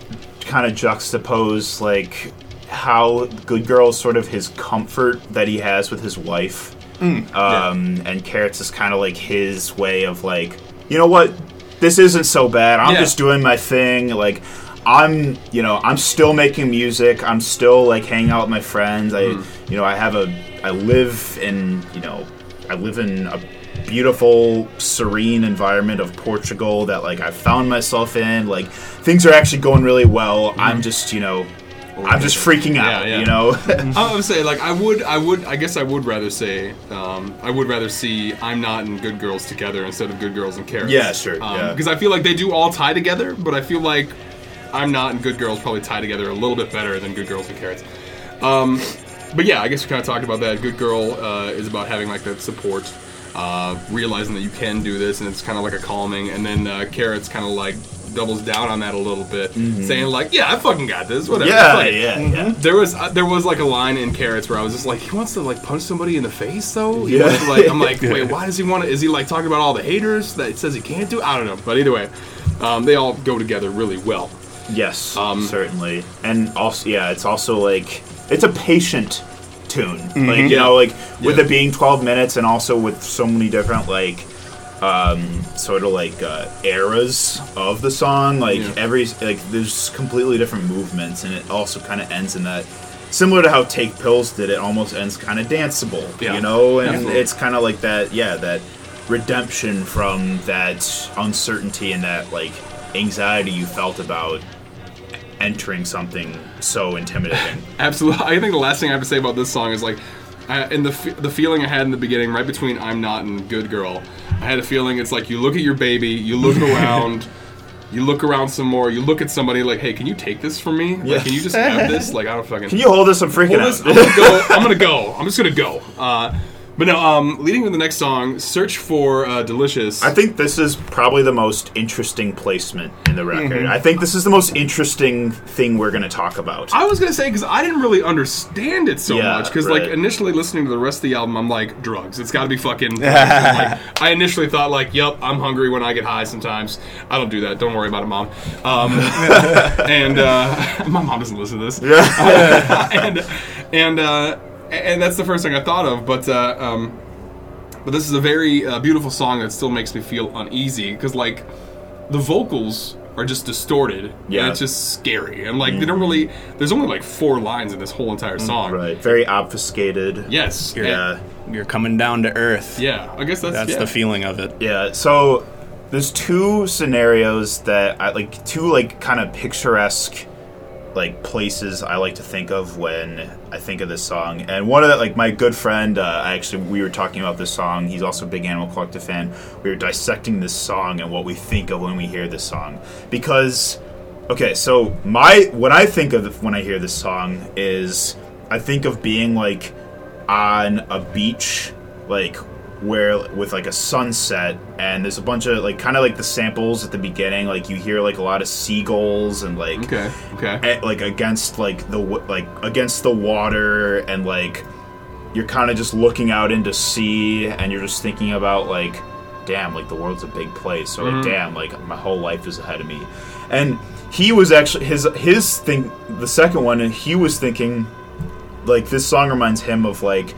kind of juxtapose like how Good Girl is sort of his comfort that he has with his wife, um, and carrots is kind of like his way of like, you know what, this isn't so bad. I'm Yeah. just doing my thing. Like, I'm, you know, I'm still making music. I'm still like hanging out with my friends. I, you know, I have a, I live in, you know, I live in a beautiful, serene environment of Portugal that like I found myself in. Like things are actually going really well. I'm just, you know, I'm just freaking out. Yeah, yeah. You know. I would say like I would I would I guess I would rather say um, I would rather see I'm Not and Good Girls together instead of Good Girls and Carrots. Yeah, sure, yeah. Because I feel like they do all tie together, but I feel like I'm Not and Good Girls probably tie together a little bit better than Good Girls and Carrots. Um, but yeah, I guess we kind of talked about that. Good Girl uh, is about having like that support, uh, realizing that you can do this, and it's kind of like a calming. And then uh, Carrots kind of like doubles down on that a little bit, saying like, "Yeah, I fucking got this. Whatever." Mm-hmm. yeah, it." yeah, yeah. There was uh, there was like a line in Carrots where I was just like, he wants to like punch somebody in the face though. He Yeah. to, like I'm like, wait, why does he want to? Is he like talking about all the haters that it says he can't do? I don't know. But either way, um, they all go together really well. Yes, Um, certainly. And also, yeah, it's also like it's a patient tune. Like you Mm-hmm. Know, like with Yeah. it being 12 minutes, and also with so many different like um sort of like uh, eras of the song like Yeah. every like there's completely different movements and it also kind of ends in that similar to how take pills did it almost ends kind of danceable Yeah. you know and Definitely. it's kind of like that yeah that redemption from that uncertainty and that like anxiety you felt about entering something so intimidating Absolutely. I think the last thing I have to say about this song is like, I, in the f- the feeling I had in the beginning, right between "I'm Not" and "Good Girl," I had a feeling it's like you look at your baby, you look around, you look around some more, you look at somebody like, "Hey, can you take this from me? Yeah. Like, can you just have this? Like, I don't fucking." can you hold this i'm freaking this- out I'm gonna go. I'm gonna go. I'm just gonna go. Uh, but no. Um, leading to the next song, "Search for uh, Delicious." I think this is probably the most interesting placement in the record. I think this is the most interesting thing we're going to talk about. I was gonna say because I didn't really understand it so Yeah, much because like initially listening to the rest of the album, I'm like drugs. It's got to be fucking. Like, I initially thought like, yep, I'm hungry when I get high. Sometimes I don't do that. Don't worry about it, mom. Um, and uh, my mom doesn't listen to this. Yeah. and and uh, and that's the first thing I thought of. But uh, um, but this is a very uh, beautiful song that still makes me feel uneasy because like the vocals are just distorted. Yeah. and it's just scary. And like they don't really. There's only like four lines in this whole entire song. Right. Very obfuscated. Yes. and- Yeah. You're coming down to earth. yeah. I guess that's That's yeah. the feeling of it. Yeah. So there's two scenarios that I like two like kind of picturesque like places I like to think of when I think of this song. And one of the, like my good friend, uh, I actually we were talking about this song. He's also a big Animal Collective fan. We were dissecting this song and what we think of when we hear this song because okay, so my what I think of when I hear this song is I think of being like on a beach like where with like a sunset and there's a bunch of like kind of like the samples at the beginning like you hear like a lot of seagulls and like Okay. Okay. at, like against like the like against the water and like you're kind of just looking out into sea and you're just thinking about like damn like the world's a big place or mm-hmm. damn like my whole life is ahead of me and he was actually his his thing the second one and he was thinking like this song reminds him of like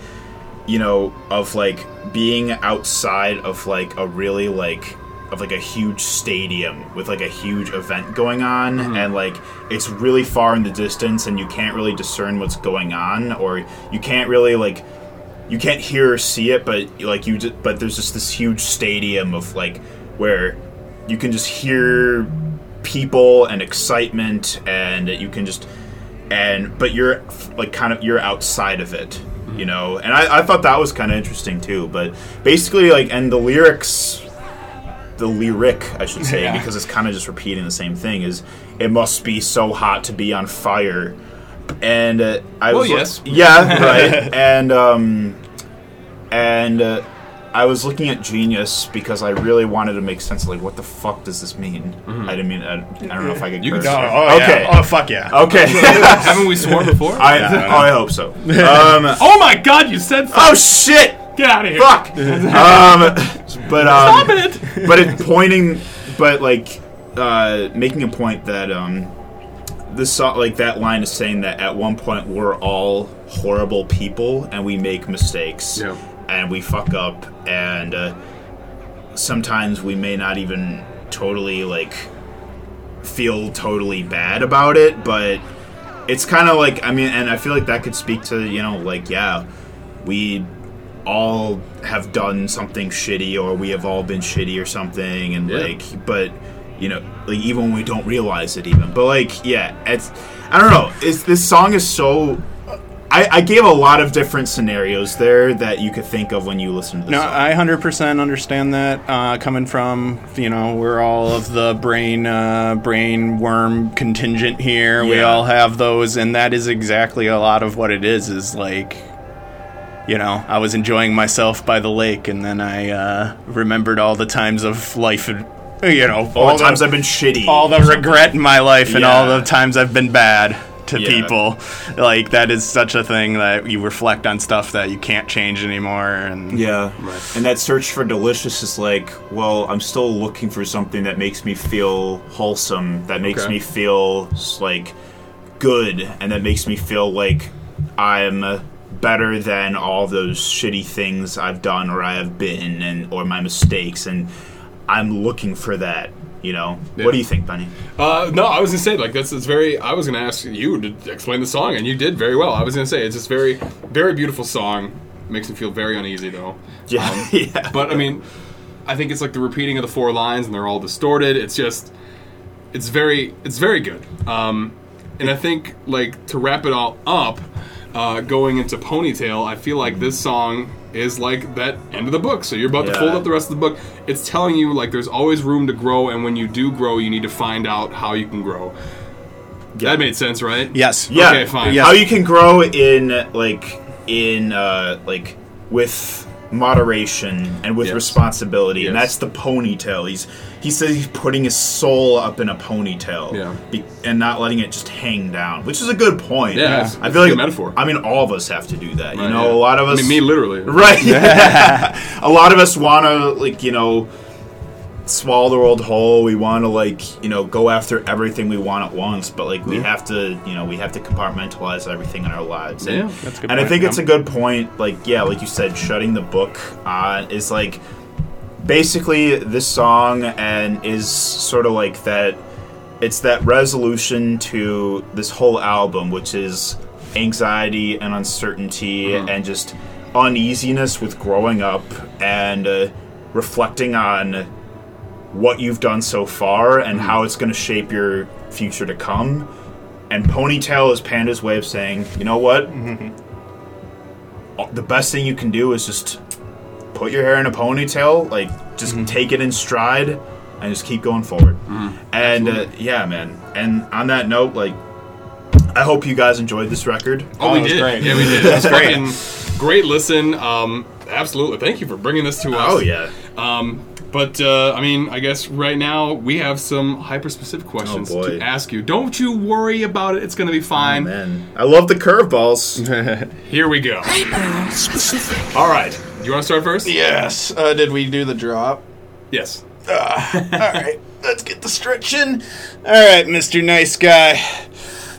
you know of like being outside of like a really like of like a huge stadium with like a huge event going on mm-hmm. and like it's really far in the distance and you can't really discern what's going on or you can't really like you can't hear or see it but like you just but there's just this huge stadium of like where you can just hear people and excitement and you can just and but you're like kind of you're outside of it you know and i, I thought that was kind of interesting too but basically like and the lyrics the lyric i should say Yeah. because it's kind of just repeating the same thing is it must be so hot to be on fire and uh, i Well, was yes. yeah right and um and uh, I was looking at Genius because I really wanted to make sense of like what the fuck does this mean? I didn't mean I, I don't know if I could. You can curse. Oh, okay, yeah. Oh, fuck yeah. okay. Haven't we sworn before? I oh, I hope so. Um, oh my God! You said fuck. oh shit! Get out of here. Fuck. um, but um, Stop it. but it pointing, but like uh, making a point that um, this song, like that line is saying that at one point we're all horrible people and we make mistakes Yeah. And we fuck up and uh, sometimes we may not even totally like feel totally bad about it, but it's kind of like I mean, and I feel like that could speak to you know like yeah, we all have done something shitty or we have all been shitty or something and Yeah. like but you know like even when we don't realize it even but like yeah it's i don't know it's this song is so I, I gave a lot of different scenarios there that you could think of when you listen to this No, song. I hundred percent understand that. Uh, coming from you know, we're all of the brain uh, brain worm contingent here. We all have those, and that is exactly a lot of what it is. Is like, you know, I was enjoying myself by the lake, and then I uh, remembered all the times of life, and you know, all the times I've been shitty. all the regret in my life, and all the times I've been bad to Yeah. people. Like that is such a thing that you reflect on stuff that you can't change anymore, and Yeah. And that search for delicious is like, well, I'm still looking for something that makes me feel wholesome, that makes Okay. me feel like good, and that makes me feel like I'm better than all those shitty things I've done or I have been and or my mistakes and I'm looking for that, you know. Yeah. What do you think, Bunny? Uh, no, I was gonna say like that's it's very. I was gonna ask you to explain the song, and you did very well. I was gonna say it's just very, very beautiful song. Makes me feel very uneasy though. Yeah. yeah. But I mean, I think it's like the repeating of the four lines, and they're all distorted. It's just, it's very, it's very good. Um, and I think like to wrap it all up, uh, going into Ponytail, I feel like this song is like that end of the book. So you're about to Yeah. fold up the rest of the book. It's telling you like there's always room to grow, and when you do grow, you need to find out how you can grow. That made sense, right? yes, Yeah. Okay, fine. Yes. How you can grow in like in uh like with moderation and with Yes. responsibility, and that's the ponytail. He's he says he's putting his soul up in a ponytail, Yeah. be, and not letting it just hang down, which is a good point. Yeah, it's- I it's feel like good metaphor. I mean, all of us have to do that. you Right, know, yeah. a lot of I us. mean, me literally. Right. a lot of us want to, like, you know, swallow the world whole. We want to, like, you know, go after everything we want at once. But, like, we have to, you know, we have to compartmentalize everything in our lives. And, Yeah, that's good and I point, think it's a good point. Like, yeah, like you said, shutting the book uh, is, like, basically this song and is sort of like that it's that resolution to this whole album, which is anxiety and uncertainty and just uneasiness with growing up and uh, reflecting on what you've done so far and how it's going to shape your future to come. And Ponytail is Panda's way of saying, you know what? The best thing you can do is just put your hair in a ponytail, like just take it in stride and just keep going forward. and uh, yeah, man. And on that note, like, I hope you guys enjoyed this record. Oh, Oh, we it was did. great. Yeah, we did. It was great. great listen. Um, absolutely. Thank you for bringing this to us. Oh yeah. Um, but uh, I mean, I guess right now we have some hyper-specific questions Oh, to ask you. Don't you worry about it. It's going to be fine. Man, I love the curveballs. Here we go. All right. You want to start first? yes. Uh, did we do the drop? Yes. All right, let's get the stretch in. All right, Mr. Nice Guy.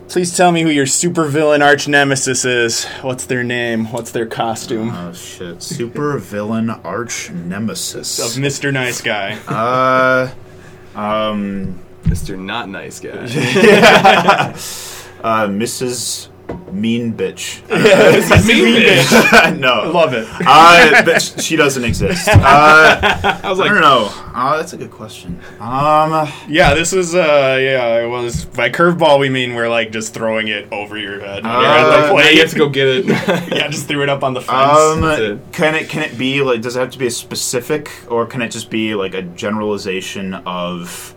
Please tell me who your supervillain arch nemesis is. What's their name? What's their costume? oh shit! Super villain arch nemesis. of Mr. Nice Guy. Uh, um, Mr. Not Nice Guy. uh, Mrs. Mean Bitch. Yeah, mean bitch. no, Love it. uh, but she doesn't exist. Uh, I was I like, don't know. Uh, that's a good question. Um, Yeah, this is uh yeah, it was by curveball we mean we're like just throwing it over your head. You're Uh, the now you have to go get it. yeah, just threw it up on the fence. um, it. can it can it be like? Does it have to be a specific, or can it just be like a generalization of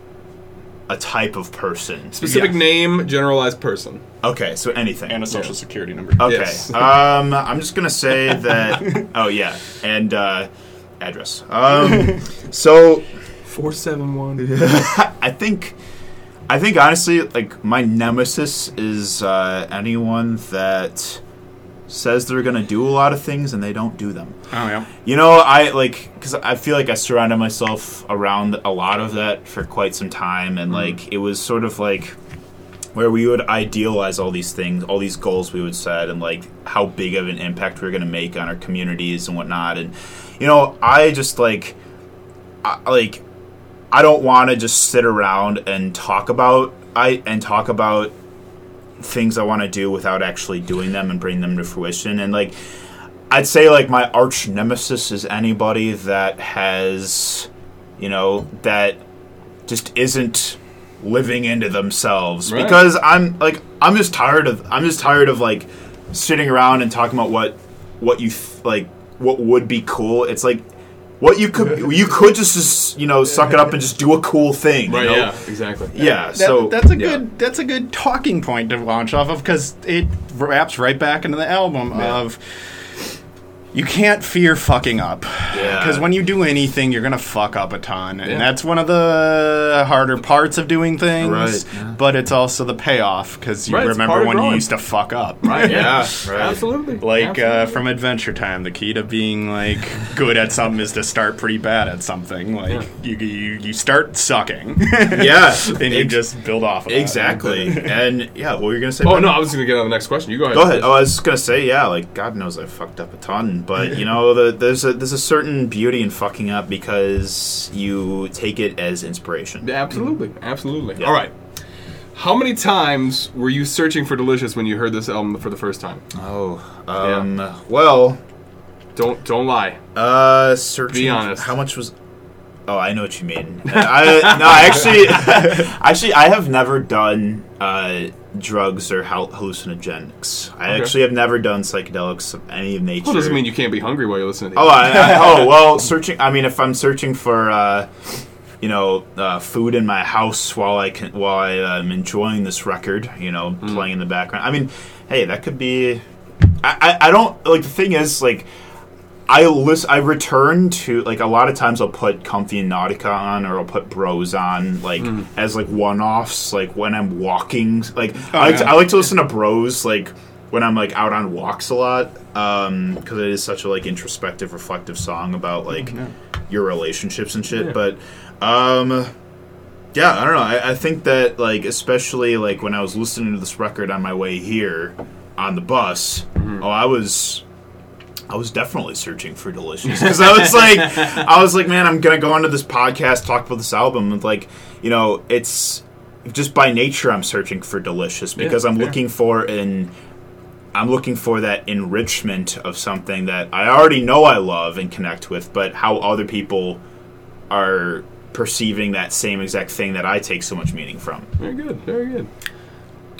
a type of person? Specific Yes. name, generalized person. Okay, so anything. and a social security number. Okay. Yes. um, I'm just gonna say that. oh yeah, and uh, address. Um, so 471. I think, I think honestly, like my nemesis is uh, anyone that says they're gonna do a lot of things and they don't do them. Oh yeah. You know, I like because I feel like I surrounded myself around a lot of that for quite some time, and mm-hmm. like it was sort of like where we would idealize all these things, all these goals we would set, and like how big of an impact we are going to make on our communities and whatnot. And you know, I just like, I, like, I don't want to just sit around and talk about I and talk about things I want to do without actually doing them and bring them to fruition. And like, I'd say like my arch nemesis is anybody that has, you know, that just isn't living into themselves Right. because I'm like I'm just tired of I'm just tired of like sitting around and talking about what what you th- like what would be cool. It's like what you could you could just, just you know suck it up and just do a cool thing. you Right, know? yeah, exactly. Yeah, That- so that's a yeah. good that's a good talking point to launch off of because it wraps right back into the album of you can't fear fucking up Yeah. because when you do anything you're gonna fuck up a ton and Yeah. that's one of the harder parts of doing things Right, yeah. but it's also the payoff because you Right, remember when you used to fuck up Right, Yeah, yeah. right. Absolutely. like uh, from Adventure Time, the key to being like good at something is to start pretty bad at something. Like you, you, you start sucking, yeah, and you ex- just build off of that. exactly. and yeah, what were you gonna say? Oh, Brendan? no, I was going to get on the next question. You go ahead. Go ahead. Oh, I was just gonna say, yeah, like God knows I fucked up a ton, but you know, the, there's a there's a certain beauty in fucking up because you take it as inspiration. Yeah, Absolutely. Absolutely. Yeah. All right. How many times were you searching for Delicious when you heard this album for the first time? Oh, um, well, Don't don't lie. uh, searching. Be honest. How much was? Oh, I know what you mean. I, no, actually, actually, I have never done uh, drugs or hal- hallucinogenics. I Okay. actually have never done psychedelics of any of nature. Well, doesn't mean you can't be hungry while you're listening to Oh, I, I, oh well, searching. I mean, if I'm searching for, uh, you know, uh, food in my house while I can, while I am enjoying this record, you know, Mm. playing in the background. I mean, hey, that could be. I, I, I don't like the thing is like. I list, I return to like a lot of times I'll put Comfy in Nautica on or I'll put Bros on like Mm. as like one offs like when I'm walking like I, like to. I like to listen to Bros like when I'm like out on walks a lot um because it is such a like introspective reflective song about like your relationships and shit Yeah. but um yeah I don't know I, I think that like especially like when I was listening to this record on my way here on the bus oh I was I was definitely searching for delicious because I was like, I was like, man, I'm gonna go onto this podcast, talk about this album, and like, you know, it's just by nature I'm searching for delicious because I'm fair. looking for an I'm looking for that enrichment of something that I already know I love and connect with, but how other people are perceiving that same exact thing that I take so much meaning from. Very good. Very good.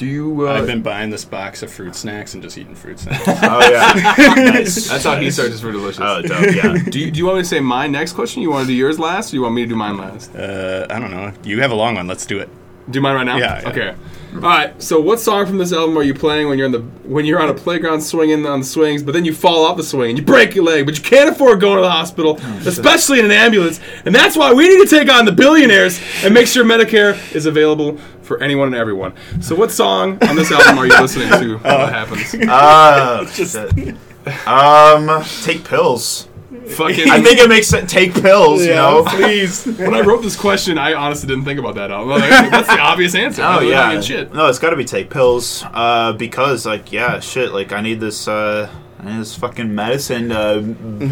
Do you? Uh, I've been buying this box of fruit snacks and just eating fruit snacks. Oh yeah, nice. That's how he searches for delicious. Oh, dope. Yeah. do you, do you want me to say my next question? You want to do yours last, or you want me to do mine last? uh, I don't know. You have a long one. Let's do it. Do mine right now. Yeah, yeah. Okay. All right. So, what song from this album are you playing when you're on the when you're on a playground swinging on the swings, but then you fall off the swing and you break your leg, but you can't afford going to the hospital, especially in an ambulance, and that's why we need to take on the billionaires and make sure Medicare is available for anyone and everyone. So, what song on this album are you listening to? when that happens. Uh, shit. um, take pills. Fucking. I think it makes sense. Take pills, you know. please. when I wrote this question, I honestly didn't think about that. I'm like, that's the obvious answer. Oh yeah, Shit. no, it's got to be take pills. Uh, because like yeah, shit. Like I need this. Uh, I need this fucking medicine to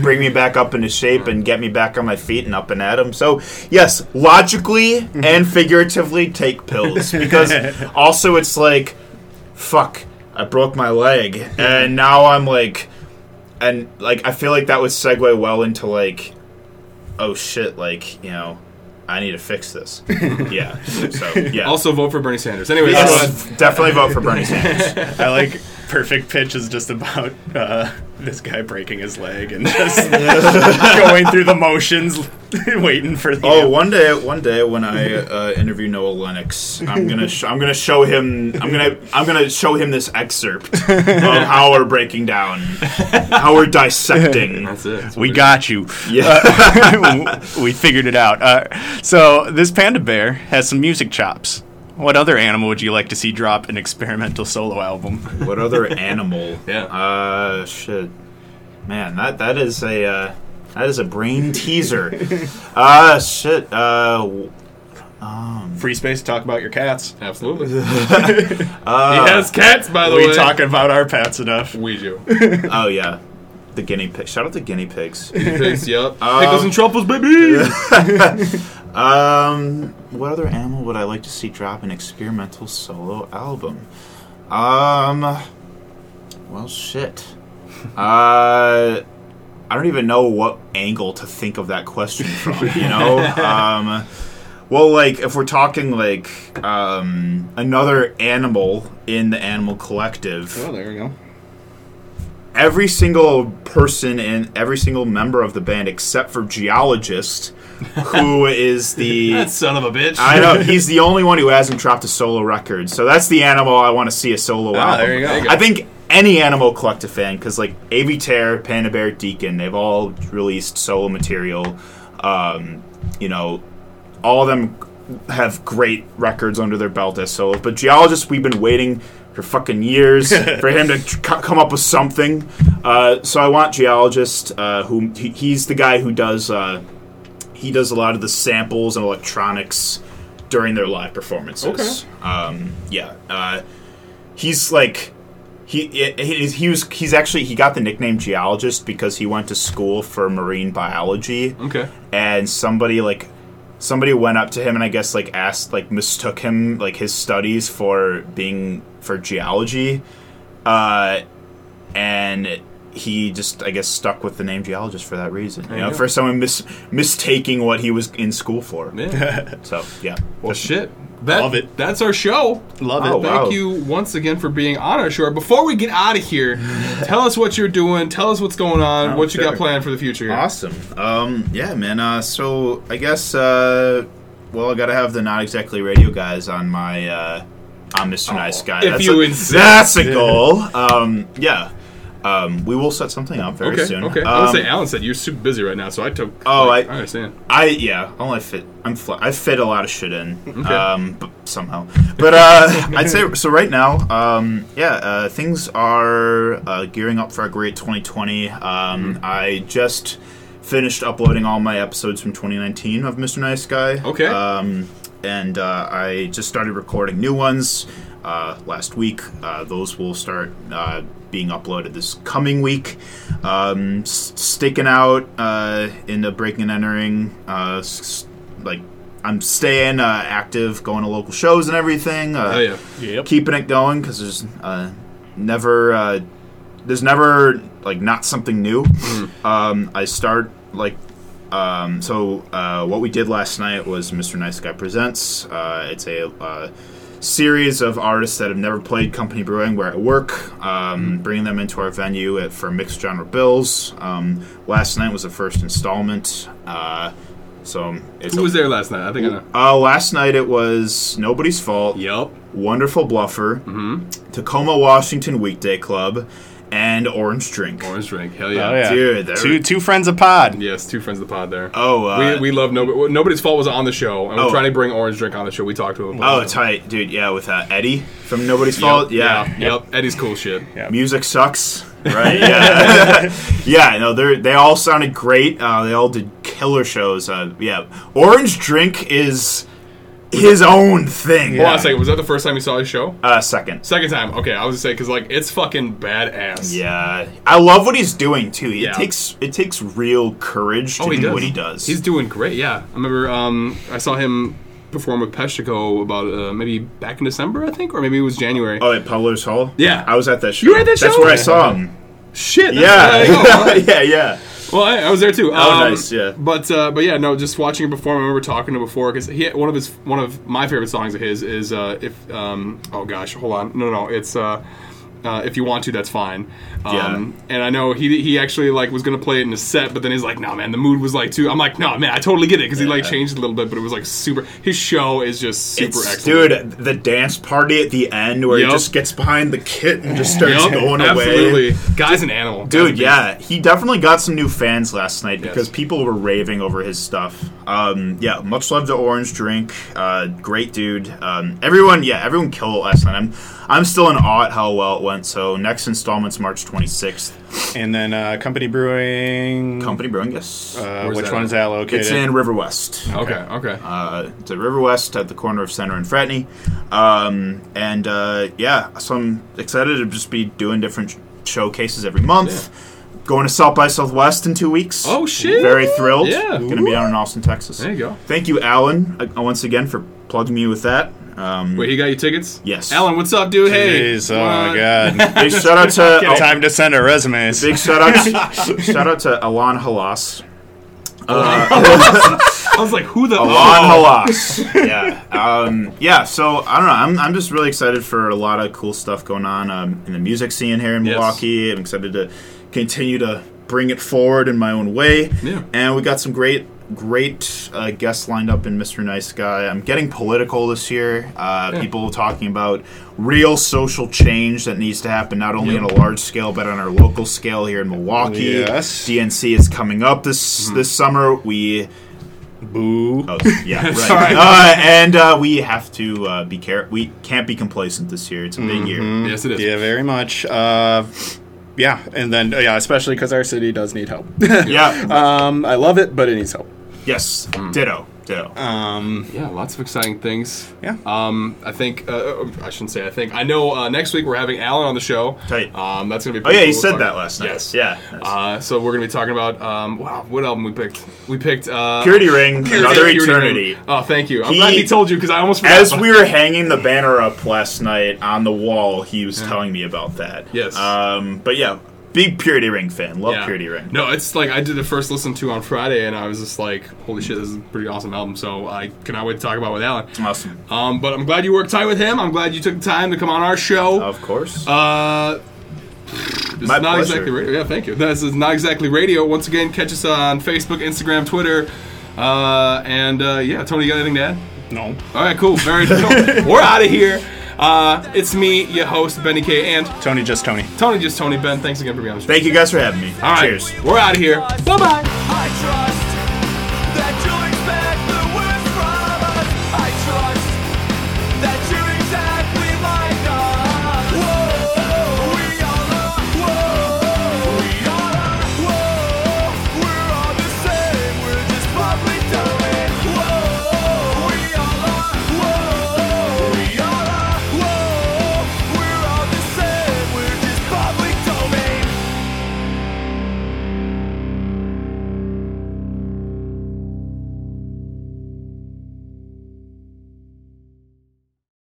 bring me back up into shape and get me back on my feet and up and at 'em. So yes, logically and figuratively, take pills because also it's like, fuck, I broke my leg and now I'm like, and like I feel like that would segue well into like, oh shit, like you know. I need to fix this. yeah. So yeah. Also, vote for Bernie Sanders. Anyway, Yes, definitely vote for Bernie Sanders. I like Person Pitch is just about uh, this guy breaking his leg and just going through the motions, waiting for the. Oh, one day, one day when I uh, interview Noah Lennox, I'm gonna, sh- I'm gonna show him, I'm gonna, I'm gonna show him this excerpt of how we're breaking down, how we're dissecting. that's it. That's we what it got you. Yeah. we figured it out. Uh, so this panda bear has some music chops. What other animal would you like to see drop an experimental solo album? What other animal? Yeah. Uh, shit. Man, that that is a uh, that is a brain teaser. Uh, shit. Uh, w- Free space to talk about your cats. is. Absolutely. he has cats, by the way. we talking about our pets enough. We do. oh yeah, the guinea pig. Shout out to guinea pigs. Pigs, yep. Pickles and truffles, baby. Um, what other animal would I like to see drop an experimental solo album? Um, well, shit. Uh, I don't even know what angle to think of that question from. You know, um, well, like if we're talking like um another animal in the animal collective, Oh, there we go. Every single person and every single member of the band except for geologist who is the that son of a bitch. I know he's the only one who hasn't dropped a solo record, so that's the animal I want to see a solo Ah, album. there you go. There you go. I think any Animal Collective fan, because like Avey Tare, Panda Bear, Deacon, they've all released solo material. Um, you know, all of them have great records under their belt as solos. But Geologist, we've been waiting for fucking years for him to tr- come up with something. Uh, so I want Geologist, uh, who he, he's the guy who does. Uh, he does a lot of the samples and electronics during their live performances. Um, yeah, uh, he's like he, he he was he's actually he got the nickname geologist because he went to school for marine biology okay. and somebody like somebody went up to him and I guess like asked like mistook him like his studies for being for geology uh and he just I guess stuck with the name geologist for that reason you you know go. for someone mis- mistaking what he was in school for Yeah. so yeah Well, shit. That, Love it. That's our show. Love Oh, it. wow. Thank you once again for being on our show. Before we get out of here, tell us what you're doing. Tell us what's going on. Oh, what you got planned for the future. here. Awesome. Um, yeah, man. Uh, so I guess uh, well, I gotta have the not exactly radio guys on my uh, on Mr. Nice Guy. if That's you a, insist. that's a goal. Um, yeah. Um, we will set something up very Okay. soon. Okay. Um, I would say Alan said you're super busy right now, so I took. Oh, like, I- I understand. I yeah, I only fit. I'm fl- I fit a lot of shit in. Okay. Um, but somehow. But uh, I'd say so. Right now, um, yeah, uh, things are uh, gearing up for a great 2020. Um, Mm-hmm. I just finished uploading all my episodes from 2019 of Mr. Nice Guy. Okay. Um, and uh, I just started recording new ones uh, last week. Uh, those will start uh, being uploaded this coming week. Um, s- sticking out uh, in the breaking and entering, uh, s- like I'm staying uh, active, going to local shows and everything. Uh, Oh yeah. Yep. keeping it going because there's uh, never uh, there's never like not something new. Um, I start like um, so uh, what we did last night was Mr. Nice Guy presents. Uh, it's a uh, series of artists that have never played Company Brewing where I work, um, bringing them into our venue at, for mixed genre bills. Um, last night was the first installment. Uh, so it's Who was there last night? I think I know. uh, last night it was Nobody's Fault. Yep. Wonderful Bluffer, Tacoma, Washington Weekday Club, and Orange Drink. Orange drink. Hell yeah. Oh yeah, Dude, they're- two two friends of pod. Yes, two friends of the pod there. Oh, uh, we, we love nobody. Nobody's fault was on the show, and we're Oh. trying to bring Orange Drink on the show. We talked to him. oh, about it. Oh tight, dude. Yeah, with uh, Eddie from Nobody's Yep, Fault. Yeah, yeah, yep. Eddie's cool shit. Yeah. music sucks. Right? Yeah, yeah. No, they they all sounded great. Uh, they all did killer shows. Uh, yeah, Orange Drink is his own thing. Hold on a second. Was that the first time you saw his show? Uh, second. Second time. Okay, I was gonna say because like it's fucking badass. Yeah, I love what he's doing too. It Yeah. takes it takes real courage to Oh, he do does. what he does. He's doing great. Yeah, I remember. Um, I saw him perform with Peshtico about uh, maybe back in December, I think, or maybe it was January. Oh, at Publishers Hall. Yeah. I was at that show. You were at that That's show? where I saw him. Shit. Yeah, that's- oh, yeah, yeah. Well, I, I was there too. Oh, Um, nice, yeah. But uh, but yeah, no, just watching him perform. I remember talking to him before because he one of his one of my favorite songs of his is uh, if um, oh gosh, hold on, no, no, no, it's. Uh, uh, if you want to, that's fine. Um, And I know he he actually like was gonna play it in a set, but then he's like, "No, man, the mood was like too." I'm like, "No, man, I totally get it," because he like changed a little bit, but it was like super. His show is just super It's, excellent. dude, the dance party at the end where Yup. he just gets behind the kit and just starts Yup, going away. absolutely. Guy's an animal, Dude, yeah, he definitely got some new fans last night because Yes. people were raving over his stuff. Um, yeah, much love to Orange Drink. Uh, great dude. Um, everyone, yeah, everyone killed it last night. I'm, I'm still in awe at how well it went. So next installment's March 26th. And then uh, Company Brewing. Company Brewing, yes. Uh, which that one at? is that located? it's in River West. Okay, okay. Uh, it's at River West at the corner of Center and Fratney. Um, and uh, yeah, so I'm excited to just be doing different sh- showcases every month. Going to South by Southwest in two weeks. Oh, shit. Very thrilled. Yeah. Going to be down in Austin, Texas. There you go. Thank you, Alan, uh, once again for plugging me with that. Um, Wait, he got you tickets? Yes. Alan, what's up, dude? Hey. Jeez, oh Uh, my god. big shout out to Time to send our resumes. big shout out shout out to Alan Halas. I was like, who the? Alon Oh. Halas. yeah. Um, yeah, so I don't know. I'm, I'm just really excited for a lot of cool stuff going on um, in the music scene here in Yes. Milwaukee. I'm excited to continue to bring it forward in my own way. Yeah. And we got some great, great uh, guests lined up in Mr. Nice Guy. I'm getting political this year. Uh, Yeah. People talking about real social change that needs to happen, not only Yep. on a large scale, but on our local scale here in Milwaukee. Yes. DNC is coming up this Mm-hmm. this summer. We Boo. Oh, yeah, right. Sorry. Uh, and uh, we have to uh, be careful. We can't be complacent this year. It's a big year. Yes, it is. Yeah, very much. Uh, yeah, and then yeah, especially because our city does need help. Yeah. um, I love it, but it needs help. Yes. Mm. Ditto. Ditto. Um, Yeah, lots of exciting things. Yeah. Um, I think uh, uh, I shouldn't say I think I know. Uh, next week we're having Alan on the show. Tight. Um, that's gonna be. oh yeah, pretty you cool. said Talk- that last night. Yes. Yeah. Uh, so we're gonna be talking about um, wow, what album we picked? We picked uh, Purity Ring. Purity- Another Purity eternity. Ring. Oh, thank you. I'm He- glad he told you because I almost forgot. As we were hanging the banner up last night on the wall, he was telling me about that. Yes. Um, but yeah, big Purity Ring fan. Love Yeah. Purity Ring. No, it's like I did the first listen to on Friday, and I was just like, "Holy shit, this is a pretty awesome album!" So I cannot wait to talk about it with Alan. Awesome. Um, but I'm glad you worked tight with him. I'm glad you took the time to come on our show. Of course. Uh, this My is not pleasure. exactly radio. Yeah, thank you. This is not exactly radio. Once again, catch us on Facebook, Instagram, Twitter, uh, and uh, yeah. Tony, you got anything to add? no. All right, cool. Very. Cool. We're out of here. Uh, it's me, your host Benny K, and Tony, just Tony. Tony, just Tony Ben. Thanks again for being on the show. Thank you guys for having me. All right, Cheers. we're out of here. Bye bye.